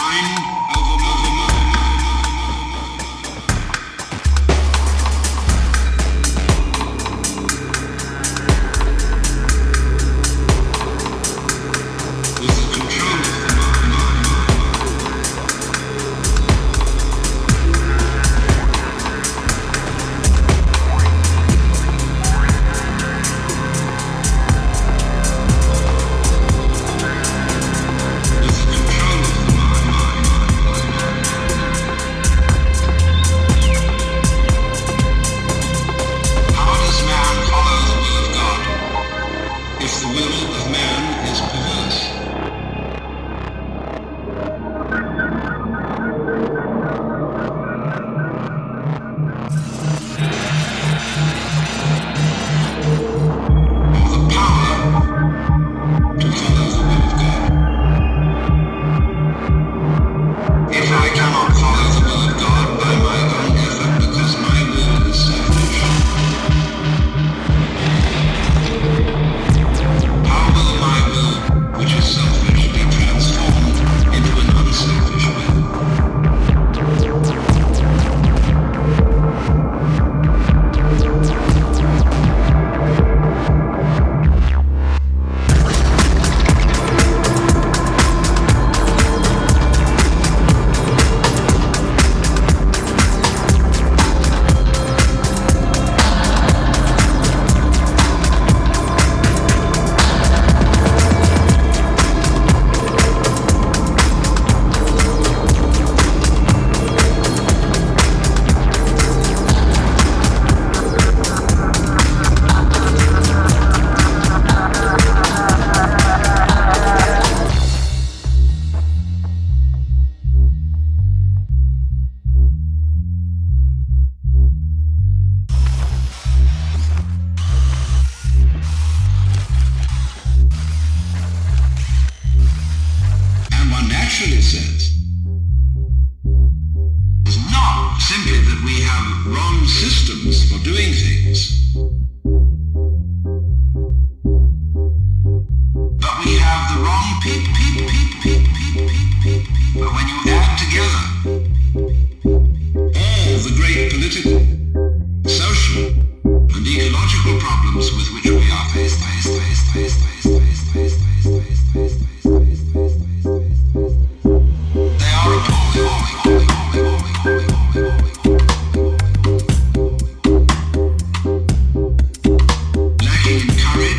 mind of man is perverse.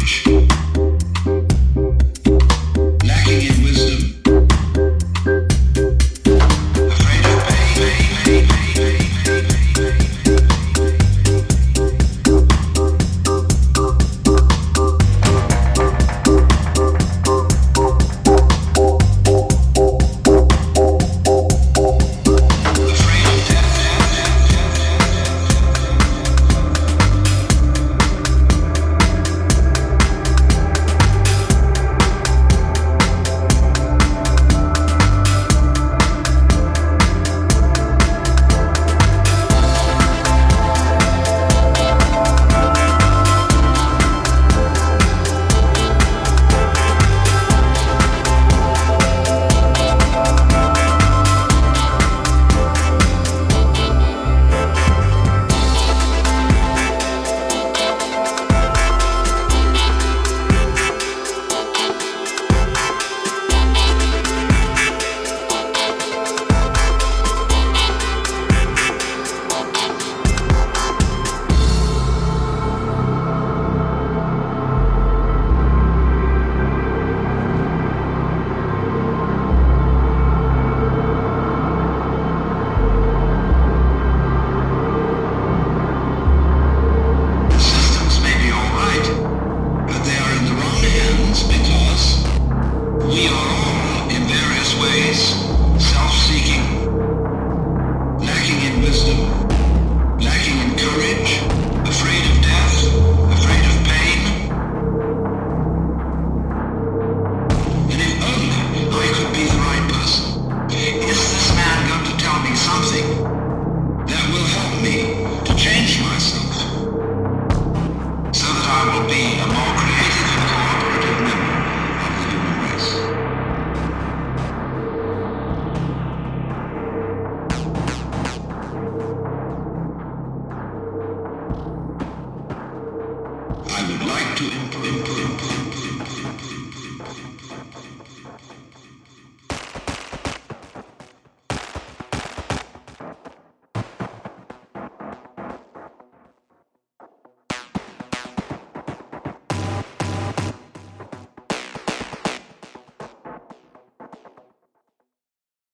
вещь. something that will help me to change myself so that I will be a more creative and cooperative member of the human race. I would like to improve.